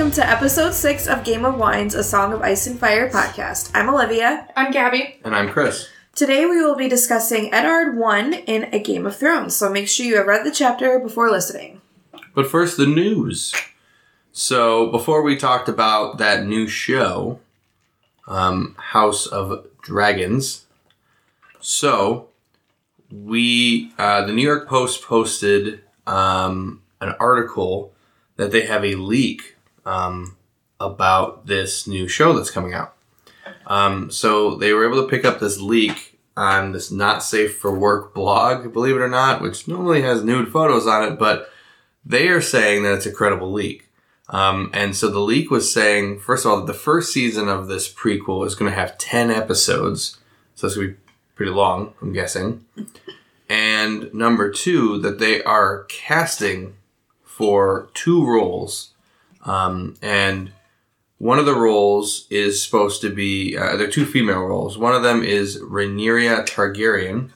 and welcome to episode six of Game of Wines, a Song of Ice and Fire podcast. I'm Olivia. I'm Gabby. And I'm Chris. Today we will be discussing Eddard 1 in A Game of Thrones, so make sure you have read the chapter before listening. But first, the news. So, before we talked about that new show, um, House of Dragons, so we, uh, the New York Post posted um, an article that they have a leak um, about this new show that's coming out. Um, so they were able to pick up this leak on this not safe for work blog, believe it or not, which normally has nude photos on it, but they are saying that it's a credible leak. Um, and so the leak was saying, first of all, that the first season of this prequel is going to have 10 episodes. So it's going to be pretty long, I'm guessing. And number two, that they are casting for two roles. Um, and one of the roles is supposed to be, uh, they're two female roles. One of them is Rhaenyra Targaryen.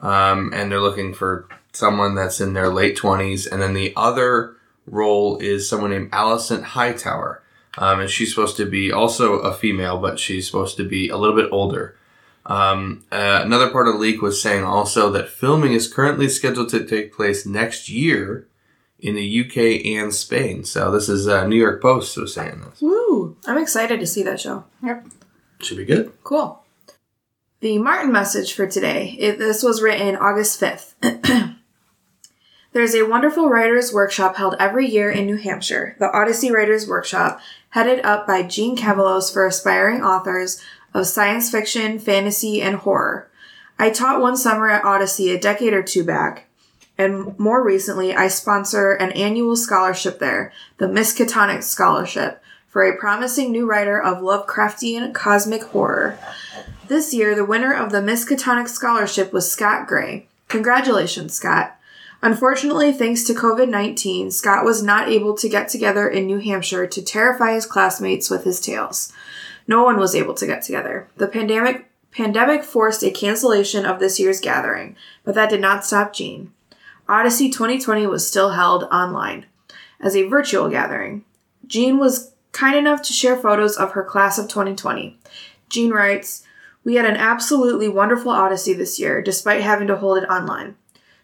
Um, and they're looking for someone that's in their late 20s. And then the other role is someone named Alicent Hightower. Um, and she's supposed to be also a female, but she's supposed to be a little bit older. Um, uh, another part of the leak was saying also that filming is currently scheduled to take place next year in the UK and Spain. So this is uh, New York Post was saying this. Woo! I'm excited to see that show. Yep. Should be good. Cool. The Martin message for today. It, this was written August 5th. There's a wonderful writers' workshop held every year in New Hampshire, the Odyssey Writers' Workshop, headed up by Jeanne Cavelos for aspiring authors of science fiction, fantasy, and horror. I taught one summer at Odyssey a decade or two back, and more recently, I sponsor an annual scholarship there, the Miskatonic Scholarship, for a promising new writer of Lovecraftian cosmic horror. This year, the winner of the Miskatonic Scholarship was Scott Gray. Congratulations, Scott. Unfortunately, thanks to COVID 19, Scott was not able to get together in New Hampshire to terrify his classmates with his tales. No one was able to get together. The pandemic pandemic forced a cancellation of this year's gathering, but that did not stop Jeanne. Odyssey 2020 was still held online as a virtual gathering. Jeanne was kind enough to share photos of her class of 2020. Jeanne writes, We had an absolutely wonderful Odyssey this year, despite having to hold it online.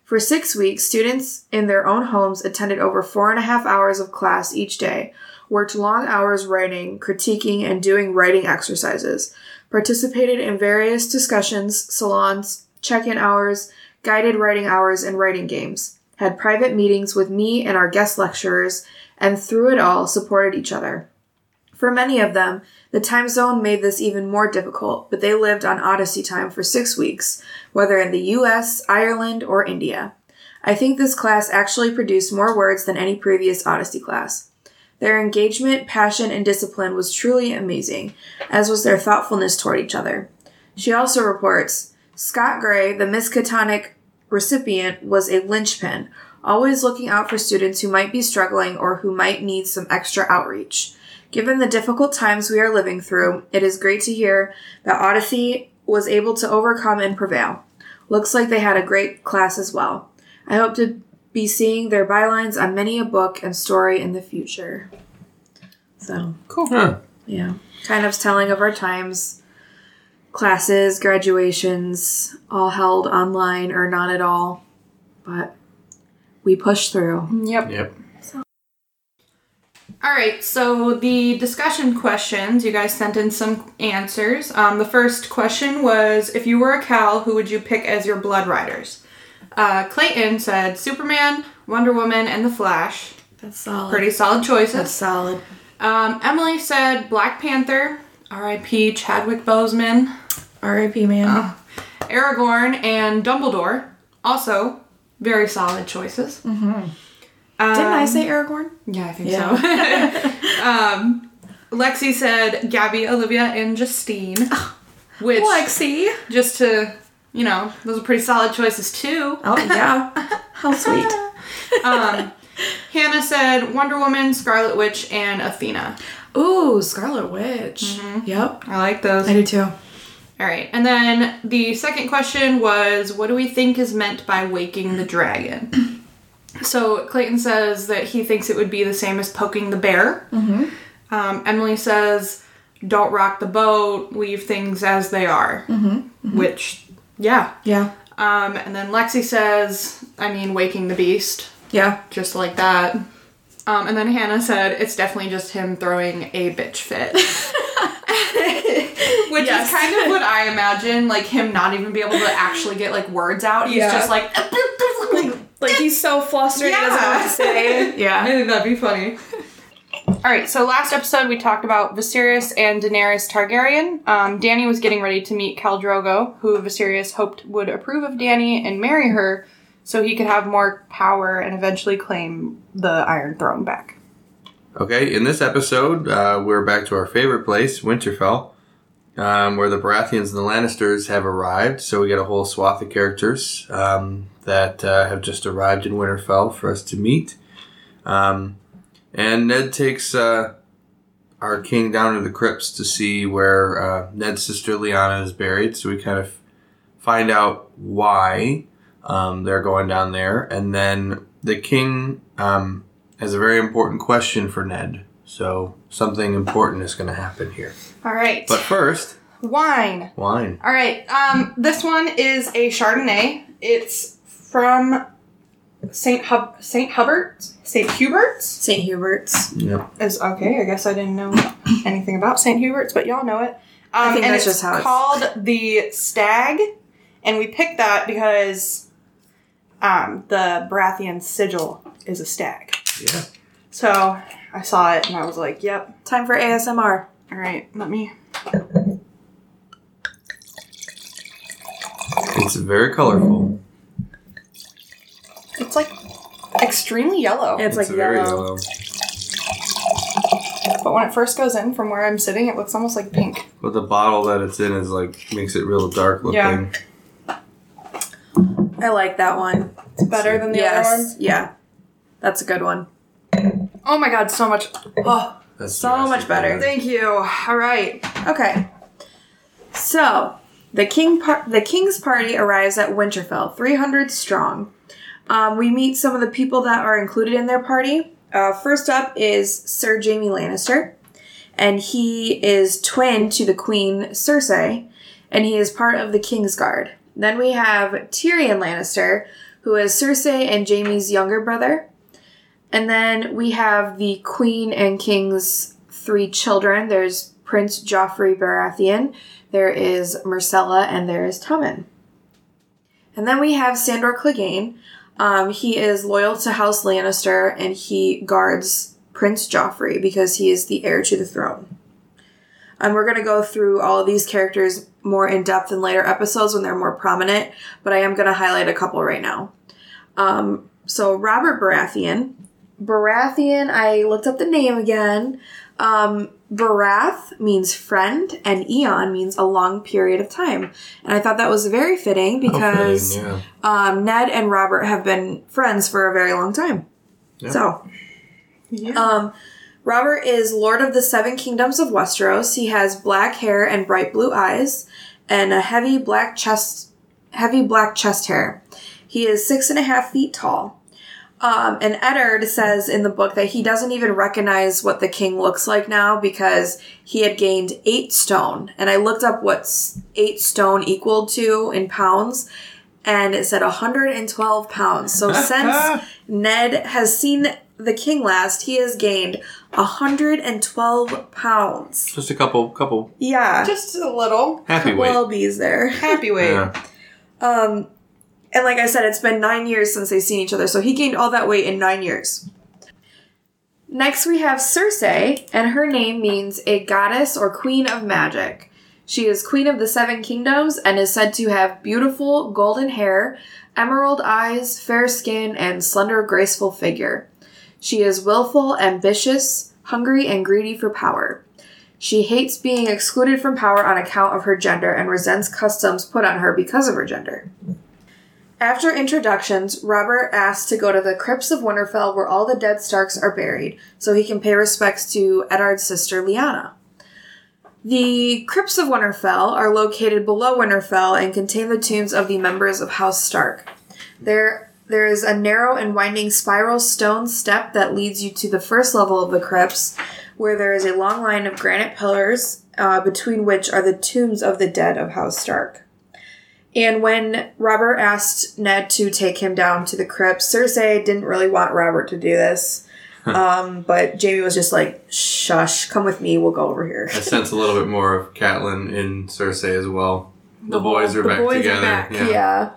For six weeks, students in their own homes attended over four and a half hours of class each day, worked long hours writing, critiquing, and doing writing exercises, participated in various discussions, salons, check in hours, guided writing hours, and writing games, had private meetings with me and our guest lecturers, and through it all supported each other. For many of them, the time zone made this even more difficult, but they lived on Odyssey time for six weeks, whether in the US, Ireland, or India. I think this class actually produced more words than any previous Odyssey class. Their engagement, passion, and discipline was truly amazing, as was their thoughtfulness toward each other. She also reports Scott Gray, the Miskatonic recipient, was a linchpin, always looking out for students who might be struggling or who might need some extra outreach. Given the difficult times we are living through, it is great to hear that Odyssey was able to overcome and prevail. Looks like they had a great class as well. I hope to be seeing their bylines on many a book and story in the future. So, Cool. Huh. yeah, kind of telling of our times. Classes, graduations, all held online or not at all. But we pushed through. Yep. Yep. All right. So the discussion questions, you guys sent in some answers. Um, the first question was, if you were a Khal, who would you pick as your Blood Riders? Uh, Clayton said Superman, Wonder Woman, and The Flash. That's solid. Pretty solid choices. That's solid. Um, Emily said Black Panther, R.I.P. Chadwick Boseman, R.I.P. man. Aragorn, and Dumbledore. Also, very solid choices. Mm-hmm. Didn't I say Aragorn? Yeah, I think Yeah. so. um, Lexi said Gabby, Olivia, and Justine. Which, Lexi. just to, you know, those are pretty solid choices too. Oh yeah. How sweet. Um, Hannah said Wonder Woman, Scarlet Witch, and Athena. Ooh, Scarlet Witch. Yep. I like those. I do too. All right. And then the second question was what do we think is meant by waking the dragon? So Clayton says that he thinks it would be the same as poking the bear. Mm-hmm. Um, Emily says, "Don't rock the boat. Leave things as they are." Mm-hmm. Which, yeah. Yeah. Um, and then Lexi says, "I mean, waking the beast, Yeah. just like that." Um, and then Hannah said, "It's definitely just him throwing a bitch fit." Which Yes. is kind of what I imagine, like him not even be able to actually get like words out. He's Yeah. just like, Like he's so flustered he doesn't know what to say. I Yeah. think that'd be funny. All right, so last episode we talked about Viserys and Daenerys Targaryen. Um, Dany was getting ready to meet Khal Drogo, who Viserys hoped would approve of Dany and marry her, so he could have more power and eventually claim the Iron Throne back. Okay, in this episode, uh, we're back to our favorite place, Winterfell, um, where the Baratheons and the Lannisters have arrived. So we get a whole swath of characters um, that uh, have just arrived in Winterfell for us to meet. Um, and Ned takes uh, our king down to the crypts to see where uh, Ned's sister Lyanna is buried. So we kind of find out why um, they're going down there. And then the king um, has a very important question for Ned. So something important is going to happen here. All right, But first, wine. wine. All right, um, this one is a Chardonnay. It's from Saint Hub Saint Hubert's Saint Hubert's. St. Hubert's. Yep. is okay. I guess I didn't know anything about St. Hubert's, but y'all know it. Um, I think and that's it's just how it's- called the Stag, and we picked that because um, the Baratheon sigil is a stag. Yeah. So I saw it and I was like, "Yep, Time for ASMR. all right, let me." It's very colorful. It's like extremely yellow, It's, like very yellow. yellow. but when it first goes in from where I'm sitting, it looks almost like pink. But the bottle that it's in is like makes it real dark looking. Yeah. I like that one. It's better than the other one. yes. Yeah. That's a good one. Oh my god, so much! Oh, That's So much better. Park. thank you. All right. Okay. So, the king par- the king's party arrives at Winterfell, 300 strong. Um, we meet some of the people that are included in their party. Uh, first up is Sir Jaime Lannister, and he is twin to the Queen Cersei, and he is part of the King's Guard. Then we have Tyrion Lannister, who is Cersei and Jaime's younger brother. And then we have the Queen and King's three children. There's Prince Joffrey Baratheon, there is Myrcella, and there is Tommen. And then we have Sandor Clegane. Um, he is loyal to House Lannister and he guards Prince Joffrey because he is the heir to the throne. And we're going to go through all of these characters more in depth in later episodes when they're more prominent, but I am going to highlight a couple right now. Um, so, Robert Baratheon. Baratheon, I looked up the name again. Um, Barath means friend, and Eon means a long period of time. And I thought that was very fitting because Oh, yeah. um, Ned and Robert have been friends for a very long time. Yeah. So, Yeah. um, Robert is Lord of the Seven Kingdoms of Westeros. He has black hair and bright blue eyes, and a heavy black chest, heavy black chest hair. He is six and a half feet tall. Um, and Eddard says in the book that he doesn't even recognize what the king looks like now because he had gained eight stone. And I looked up what eight stone equaled to in pounds, and it said 112 pounds. So since Ned has seen the king last, he has gained 112 pounds. Just a couple, couple Yeah. Just a little happy weight. well bees there. happy weight. Yeah. Um, and like I said, it's been nine years since they've seen each other, so he gained all that weight in nine years. Next, we have Cersei, and her name means a goddess or queen of magic. She is queen of the seven kingdoms and is said to have beautiful golden hair, emerald eyes, fair skin, and slender, graceful figure. She is willful, ambitious, hungry, and greedy for power. She hates being excluded from power on account of her gender and resents customs put on her because of her gender. After introductions, Robert asks to go to the crypts of Winterfell where all the dead Starks are buried, so he can pay respects to Eddard's sister Lyanna. The crypts of Winterfell are located below Winterfell and contain the tombs of the members of House Stark. There, there is a narrow and winding spiral stone step that leads you to the first level of the crypts, where there is a long line of granite pillars, uh, between which are the tombs of the dead of House Stark. And when Robert asked Ned to take him down to the crypts, Cersei didn't really want Robert to do this. um, but Jaime was just like, shush, come with me, we'll go over here. I sense a little bit more of Catelyn in Cersei as well. The, The boys are the back boys are together. back. Yeah. Yeah.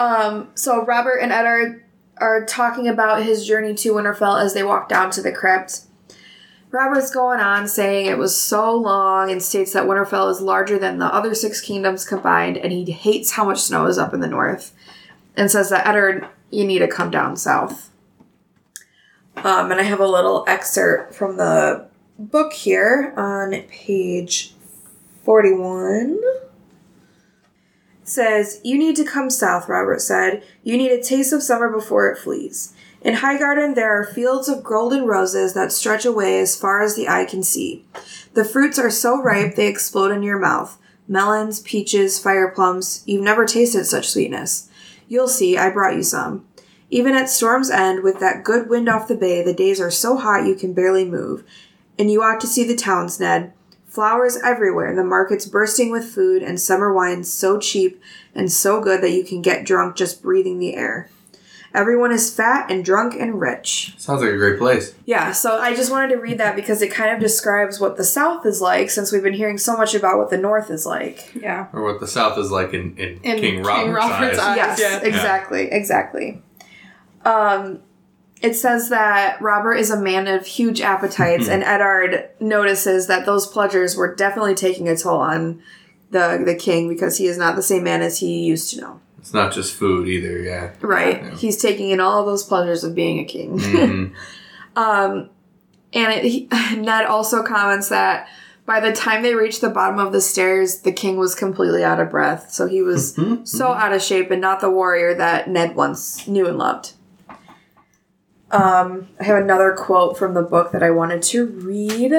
Um, so Robert and Ed are, are talking about his journey to Winterfell as they walk down to the crypt. Robert's going on saying it was so long and states that Winterfell is larger than the other six kingdoms combined and he hates how much snow is up in the north and says that Eddard, you need to come down south. Um, and I have a little excerpt from the book here on page 41 says, You need to come south, Robert said. You need a taste of summer before it flees. In Highgarden, there are fields of golden roses that stretch away as far as the eye can see. The fruits are so ripe they explode in your mouth. Melons, peaches, fire plums. You've never tasted such sweetness. You'll see, I brought you some. Even at Storm's End, with that good wind off the bay, the days are so hot you can barely move. And you ought to see the towns, Ned. Flowers everywhere, the markets bursting with food, and summer wines so cheap and so good that you can get drunk just breathing the air. Everyone is fat and drunk and rich. Sounds like a great place. Yeah, so I just wanted to read that because it kind of describes what the South is like since we've been hearing so much about what the North is like. Yeah. Or what the South is like in, in, In King King Robert's, Robert's eyes. eyes. yes, yeah. exactly, exactly. Um, it says that Robert is a man of huge appetites, and Eddard notices that those pleasures were definitely taking a toll on the the king because he is not the same man as he used to know. It's not just food either, yeah. Right, Yeah. he's taking in all those pleasures of being a king. Mhm. Um, and it, he, Ned also comments that by the time they reached the bottom of the stairs, the king was completely out of breath. So he was Mhm. so out of shape and not the warrior that Ned once knew and loved. Um, I have another quote from the book that I wanted to read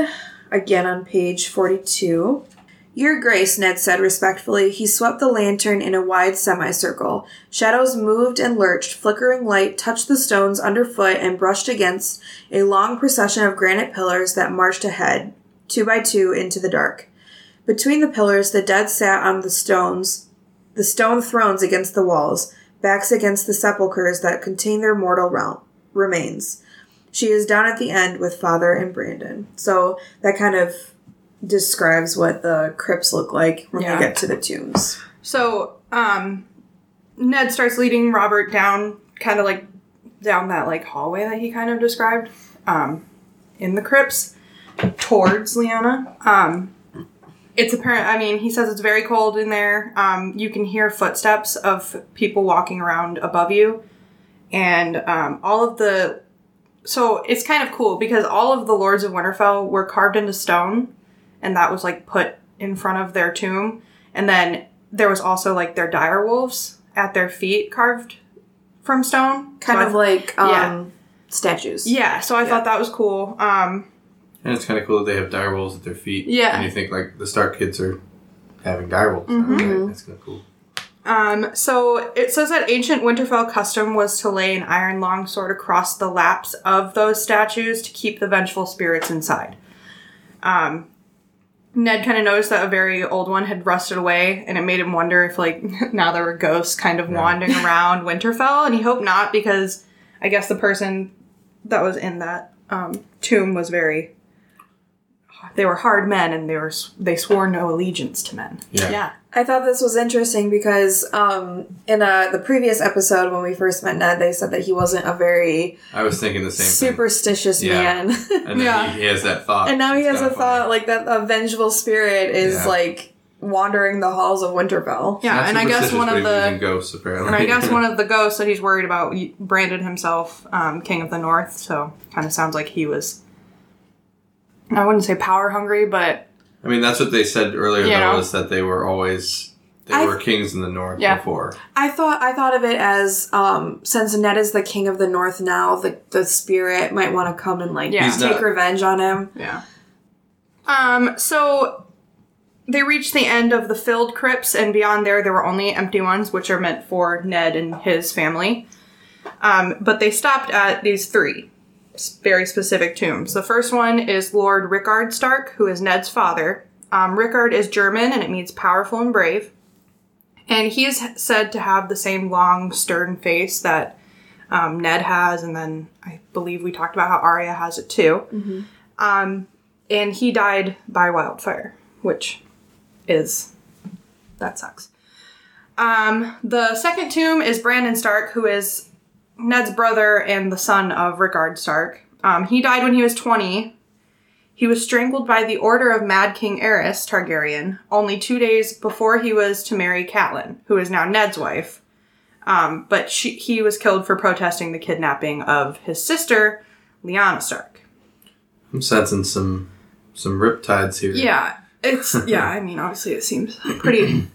again on page 42. Your Grace, Ned said respectfully. He swept the lantern in a wide semicircle. Shadows moved and lurched. Flickering light touched the stones underfoot and brushed against a long procession of granite pillars that marched ahead, two by two, into the dark. Between the pillars, the dead sat on the stones, the stone thrones against the walls, backs against the sepulchres that contained their mortal realm, remains. She is down at the end with Father and Brandon. So that kind of describes what the crypts look like when Yeah. we get to the tombs. So, um, Ned starts leading Robert down, kind of like down that like hallway that he kind of described, um, in the crypts towards Lyanna. Um, it's apparent. I mean, he says it's very cold in there. Um, you can hear footsteps of people walking around above you, and um, all of the. So it's kind of cool because all of the lords of Winterfell were carved into stone, and that was like put in front of their tomb. And then there was also like their dire wolves at their feet carved from stone. Kind So of I- like um, yeah. statues. yeah. So I thought that was cool. Um, And it's kind of cool that they have direwolves at their feet. Yeah. And you think, like, the Stark kids are having direwolves. Mm-hmm. That's kind of cool. Um, so it says that ancient Winterfell custom was to lay an iron longsword across the laps of those statues to keep the vengeful spirits inside. Um, Ned kind of noticed that a very old one had rusted away, and it made him wonder if, like, now there were ghosts kind of wandering around Winterfell, and he hoped not because I guess the person that was in that um, tomb was very. They were hard men, and they were they swore no allegiance to men. Yeah. yeah. I thought this was interesting because um, in uh, the previous episode when we first met Ned, they said that he wasn't a very I was thinking the same superstitious Yeah. man. And then Yeah. he, he has that thought. and now he It's has a funny. thought like that a vengeful spirit is Yeah. like wandering the halls of Winterfell. Yeah, Not and I guess one of he believes in the ghosts, apparently. and I guess one of the ghosts that he's worried about branded himself um, King of the North. So kind of sounds like he was. I wouldn't say power hungry, but I mean, that's what they said earlier, You though, know? is that they were always they I- were kings in the north Yeah. before. I thought I thought of it as um, since Ned is the king of the north now, the the spirit might want to come and like Yeah. Take not- revenge on him. yeah. Um. So they reached the end of the filled crypts, and beyond there, there were only empty ones, which are meant for Ned and his family. Um, but they stopped at these three very specific tombs. The first one is Lord Rickard Stark, who is Ned's father. Um, Rickard is German and it means powerful and brave. And he is said to have the same long, stern face that um, Ned has, and then I believe we talked about how Arya has it too. Um, and he died by wildfire, which is that sucks. Um, the second tomb is Brandon Stark, who is Ned's brother and the son of Rickard Stark. Um, he died when he was 20. He was strangled by the order of Mad King Aerys Targaryen only two days before he was to marry Catelyn, who is now Ned's wife. Um, but she, he was killed for protesting the kidnapping of his sister, Lyanna Stark. I'm sensing some some riptides here. Yeah, it's yeah. I mean, obviously, it seems pretty.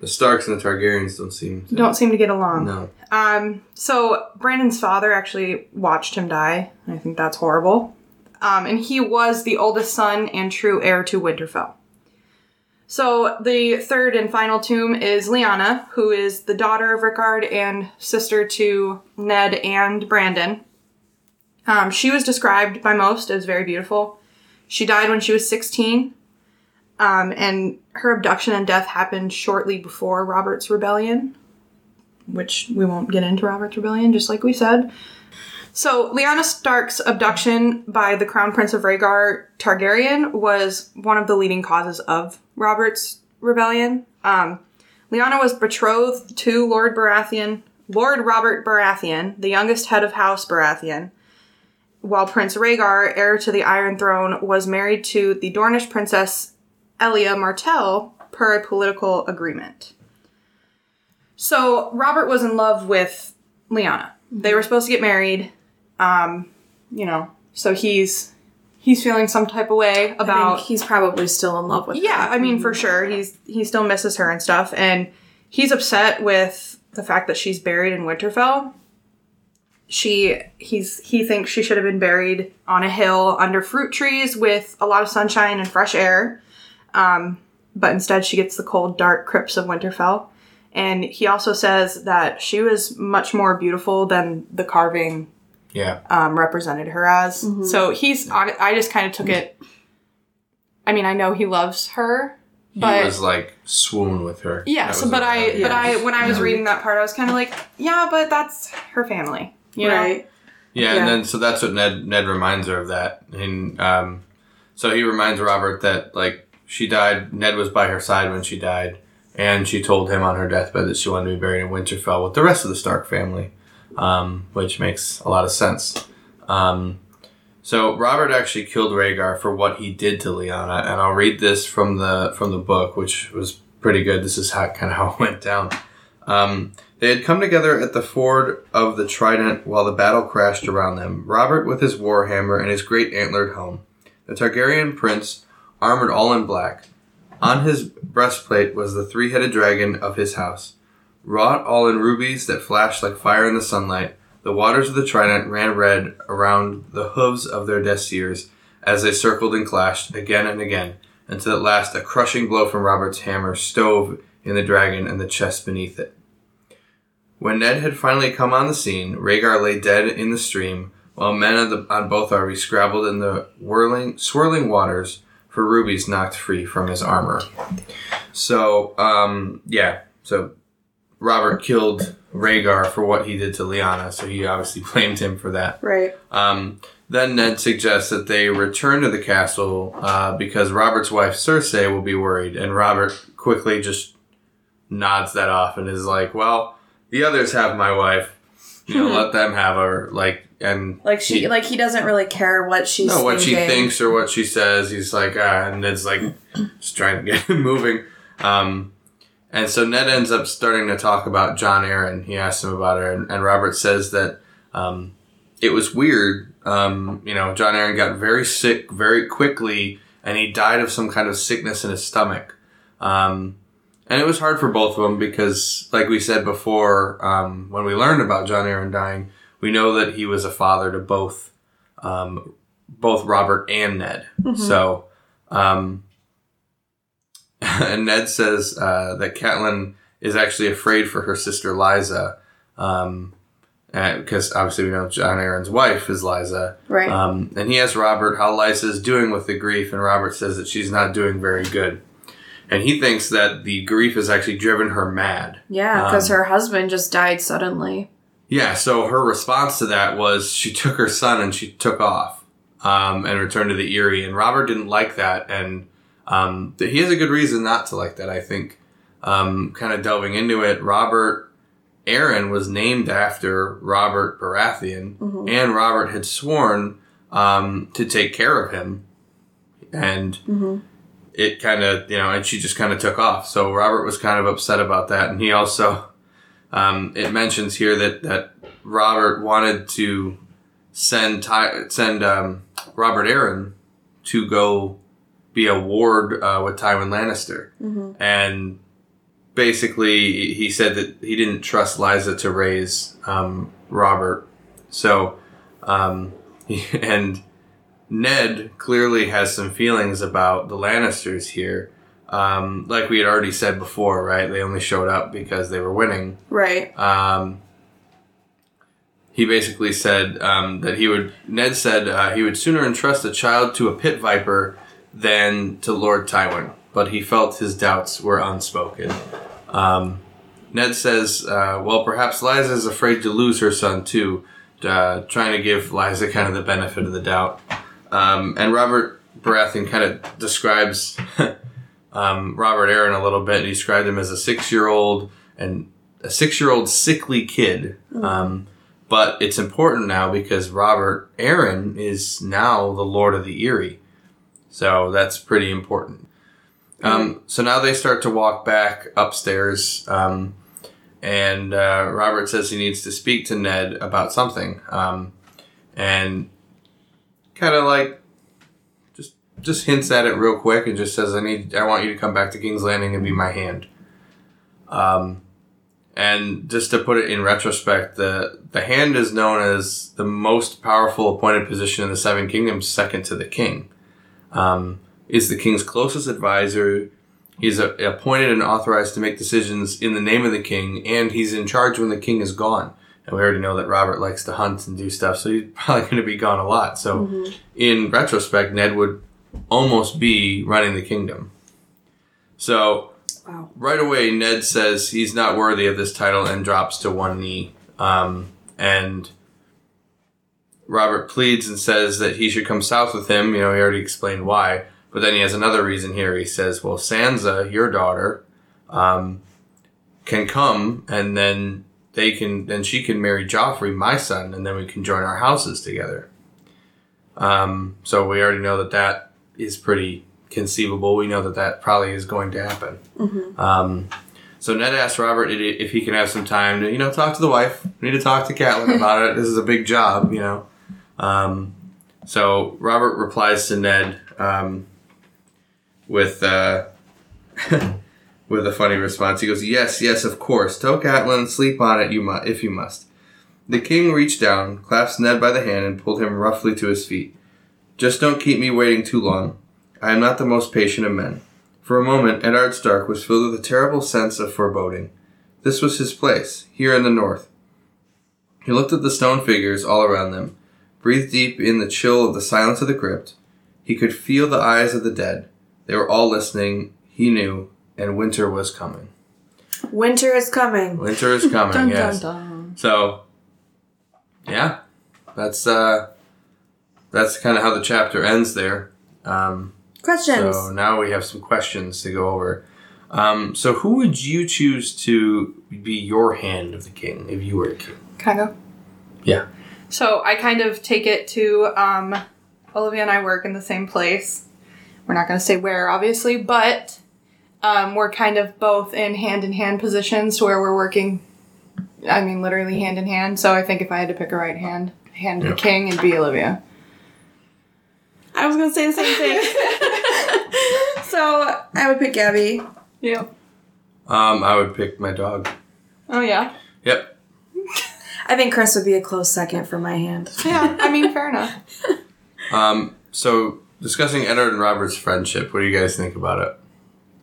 The Starks and the Targaryens don't seem to, don't seem to get along. no. Um, so Brandon's father actually watched him die. I think that's horrible. Um, and he was the oldest son and true heir to Winterfell. So the third and final tomb is Lyanna, who is the daughter of Rickard and sister to Ned and Brandon. Um, she was described by most as very beautiful. She died when she was 16, um, and her abduction and death happened shortly before Robert's rebellion, which we won't get into Robert's rebellion, just like we said. So, Lyanna Stark's abduction by the Crown Prince of Rhaegar Targaryen was one of the leading causes of Robert's rebellion. Um, Lyanna was betrothed to Lord Baratheon, Lord Robert Baratheon, the youngest head of House Baratheon, while Prince Rhaegar, heir to the Iron Throne, was married to the Dornish princess Elia Martell per a political agreement. So Robert was in love with Lyanna. They were supposed to get married. Um, you know, so he's he's feeling some type of way I about think he's probably still in love with her. yeah, I mean for sure. He's he still misses her and stuff and he's upset with the fact that she's buried in Winterfell. She he's he thinks she should have been buried on a hill under fruit trees with a lot of sunshine and fresh air. Um, but instead she gets the cold dark crypts of Winterfell. And he also says that she was much more beautiful than the carving Yeah. um, represented her as. So he's. I I just kind of took it. I mean, I know he loves her, He but was like swoon with her. yeah. That So, but I, happened. but I, when I was reading that part, I was kind of like, yeah, but that's her family, you know. Yeah, Yeah. and then so that's what Ned Ned reminds her of that, and um, so he reminds Robert that like she died. Ned was by her side when she died, and she told him on her deathbed that she wanted to be buried in Winterfell with the rest of the Stark family, um, which makes a lot of sense. Um, so Robert actually killed Rhaegar for what he did to Lyanna, and I'll read this from the from the book, which was pretty good. This is how kind of how it went down. Um, they had come together at the ford of the Trident while the battle crashed around them. Robert with his warhammer and his great antlered helm. The Targaryen prince, armored all in black. On his breastplate was the three headed dragon of his house. Wrought all in rubies that flashed like fire in the sunlight, the waters of the Trident ran red around the hooves of their destriers as they circled and clashed again and again, until at last a crushing blow from Robert's hammer stove in the dragon and the chest beneath it. When Ned had finally come on the scene, Rhaegar lay dead in the stream, while men on, the, on both armies scrabbled in the whirling, swirling waters for rubies knocked free from his armor. So, um, yeah, so Robert killed Rhaegar for what he did to Lyanna, so he obviously blamed him for that. Right. Um, then Ned suggests that they return to the castle uh, because Robert's wife Cersei will be worried, and Robert quickly just nods that off and is like, "Well, the others have my wife. You know, let them have her." Like, and Like she, he- like he doesn't really care what she's. no, what she thinks or what she says. He's like, ah, and Ned's like, just trying to get him moving. Um, and so Ned ends up starting to talk about Jon Arryn. He asks him about her, and, and Robert says that um, it was weird. Um, you know, Jon Arryn got very sick very quickly, and he died of some kind of sickness in his stomach. Um, and it was hard for both of them because, like we said before, um, when we learned about Jon Arryn dying, we know that he was a father to both um, both Robert and Ned. So, um, and Ned says uh, that Catelyn is actually afraid for her sister Lysa, um, because obviously we know Jon Arryn's wife is Lysa. Right. Um, and he asks Robert how Lysa is doing with the grief, and Robert says that she's not doing very good. And he thinks that the grief has actually driven her mad. yeah, because um, her husband just died suddenly. Yeah, so her response to that was she took her son and she took off um, and returned to the Eyrie. And Robert didn't like that. And um, he has a good reason not to like that, I think. Um, kind of delving into it, Robert Arryn was named after Robert Baratheon, Mhm. and Robert had sworn um, to take care of him. And hmm it kind of, you know, and she just kind of took off. So Robert was kind of upset about that. And he also, um, it mentions here that, that Robert wanted to send Ty, send um, Robert Arryn to go be a ward uh, with Tywin Lannister. hmm And basically, he said that he didn't trust Lysa to raise um, Robert. So, um, and Ned clearly has some feelings about the Lannisters here. Um, like we had already said before, right? They only showed up because they were winning. Right. Um, he basically said um, that he would. Ned said uh, he would sooner entrust a child to a pit viper than to Lord Tywin, but he felt his doubts were unspoken. Um, Ned says, uh, "Well, perhaps Lysa is afraid to lose her son too, uh, trying to give Lysa kind of the benefit of the doubt." Um, and Robert Baratheon kind of describes um, Robert Arryn a little bit. He described him as a six-year-old and a six-year-old sickly kid. Um, but it's important now because Robert Aaron is now the Lord of the Eyrie, so that's pretty important. Um, so now they start to walk back upstairs, um, and uh, Robert says he needs to speak to Ned about something, um, and kind of like just hints at it real quick and just says, "I need, I want you to come back to King's Landing and be my hand." Um, and just to put it in retrospect, the the hand is known as the most powerful appointed position in the Seven Kingdoms, second to the king. Um, is the king's closest advisor. He's a, appointed and authorized to make decisions in the name of the king, and he's in charge when the king is gone. And we already know that Robert likes to hunt and do stuff, so he's probably going to be gone a lot. So, in retrospect, Ned would almost be running the kingdom. So, Wow. right away, Ned says he's not worthy of this title and drops to one knee. Um, and Robert pleads and says that he should come south with him. You know, he already explained why. But then he has another reason here. He says, well, Sansa, your daughter, um, can come and then they can, then she can marry Joffrey, my son, and then we can join our houses together. Um, so we already know that that is pretty conceivable. We know that that probably is going to happen. Um, so Ned asks Robert if he can have some time to, you know, talk to the wife. We need to talk to Catelyn about it. This is a big job, you know. Um, so Robert replies to Ned um, with uh, with a funny response. He goes, "Yes, yes, of course. Tell Catelyn, sleep on it, you mu- if you must." The king reached down, clasped Ned by the hand, and pulled him roughly to his feet. Just don't keep me waiting too long. I am not the most patient of men. For a moment, Eddard Stark was filled with a terrible sense of foreboding. This was his place, here in the north. He looked at the stone figures all around them, breathed deep in the chill of the silence of the crypt. He could feel the eyes of the dead. They were all listening, he knew, and winter was coming. Winter is coming. Winter is coming, Dun, yes. dun, dun. So, yeah, that's uh, that's kind of how the chapter ends there. Um, Questions. so now we have some questions to go over. Um, so who would you choose to be your hand of the king if you were a king? Can I go? Yeah. So I kind of take it to um, Olivia and I work in the same place. We're not going to say where, obviously, but um, we're kind of both in hand in hand positions to where we're working. I mean, literally hand in hand. So I think if I had to pick a right hand, hand of Yeah. the king, it'd be Olivia. I was gonna say the same thing. so I would pick Gabby. Yeah. Um, I would pick my dog. Oh yeah. Yep. I think Chris would be a close second for my hand. Yeah. I mean, fair enough. Um, so discussing Eddard and Robert's friendship, what do you guys think about it?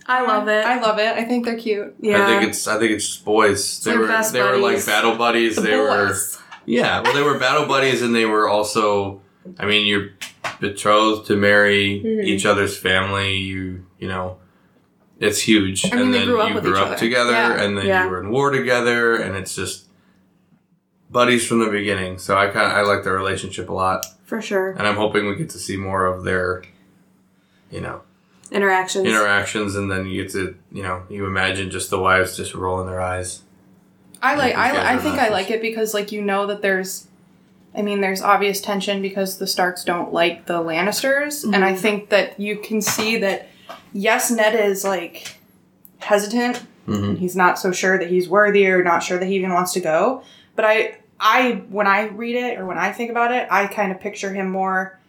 I love it. I love it. I think they're cute. yeah. I think it's I think it's just boys. They They're were best they were like buddies. battle buddies. The they boys. Yeah, well, they were battle buddies, and they were also. I mean, you're betrothed to marry Mm-hmm. each other's family. You, you know, it's huge. I mean, and they then grew up you with grew up other. together, Yeah. and then Yeah. you were in war together, and it's just buddies from the beginning. So I kind of I like their relationship a lot, For sure. and I'm hoping we get to see more of their, you know, Interactions. interactions, and then you get to, you know, you imagine just the wives just rolling their eyes. I like. I, I think I like it because like you know that there's. I mean, there's obvious tension because the Starks don't like the Lannisters, and I think that you can see that. Yes, Ned is like hesitant. Mhm. He's not so sure that he's worthy or not sure that he even wants to go. But I, I when I read it or when I think about it, I kind of picture him more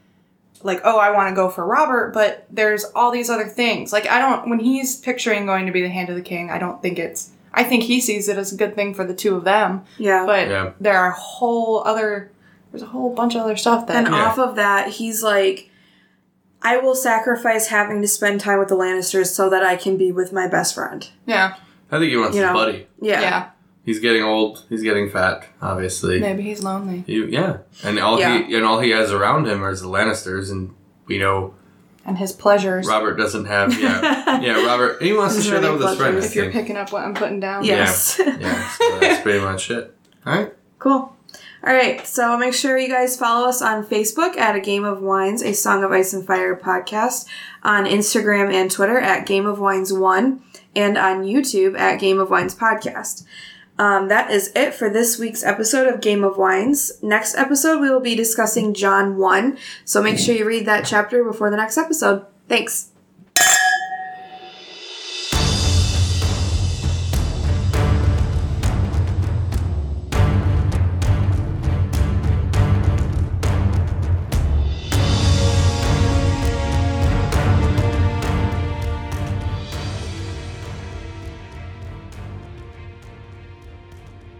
like, oh, I want to go for Robert, but there's all these other things. Like I don't when he's picturing going to be the hand of the king, I don't think it's I think he sees it as a good thing for the two of them. yeah. But Yeah. there are whole other there's a whole bunch of other stuff that And Yeah. off of that, he's like, I will sacrifice having to spend time with the Lannisters so that I can be with my best friend. Yeah. I think he wants You his know. buddy. Yeah. Yeah. He's getting old. He's getting fat. Obviously. Maybe he's lonely. You, yeah, and all Yeah. he and all he has around him is the Lannisters, and we know And his pleasures. Robert doesn't have. Yeah, yeah. Robert he wants to share that many with his friends. pleasures. if you're picking up what I'm putting down. Yes. yeah, so that's pretty much it. All right. Cool. All right, so make sure you guys follow us on Facebook at A Game of Wines, a Song of Ice and Fire podcast, on Instagram and Twitter at Game of Wines One, and on YouTube at Game of Wines Podcast. Um, that is it for this week's episode of Game of Wines. Next episode, we will be discussing Jon 1, so make sure you read that chapter before the next episode. Thanks.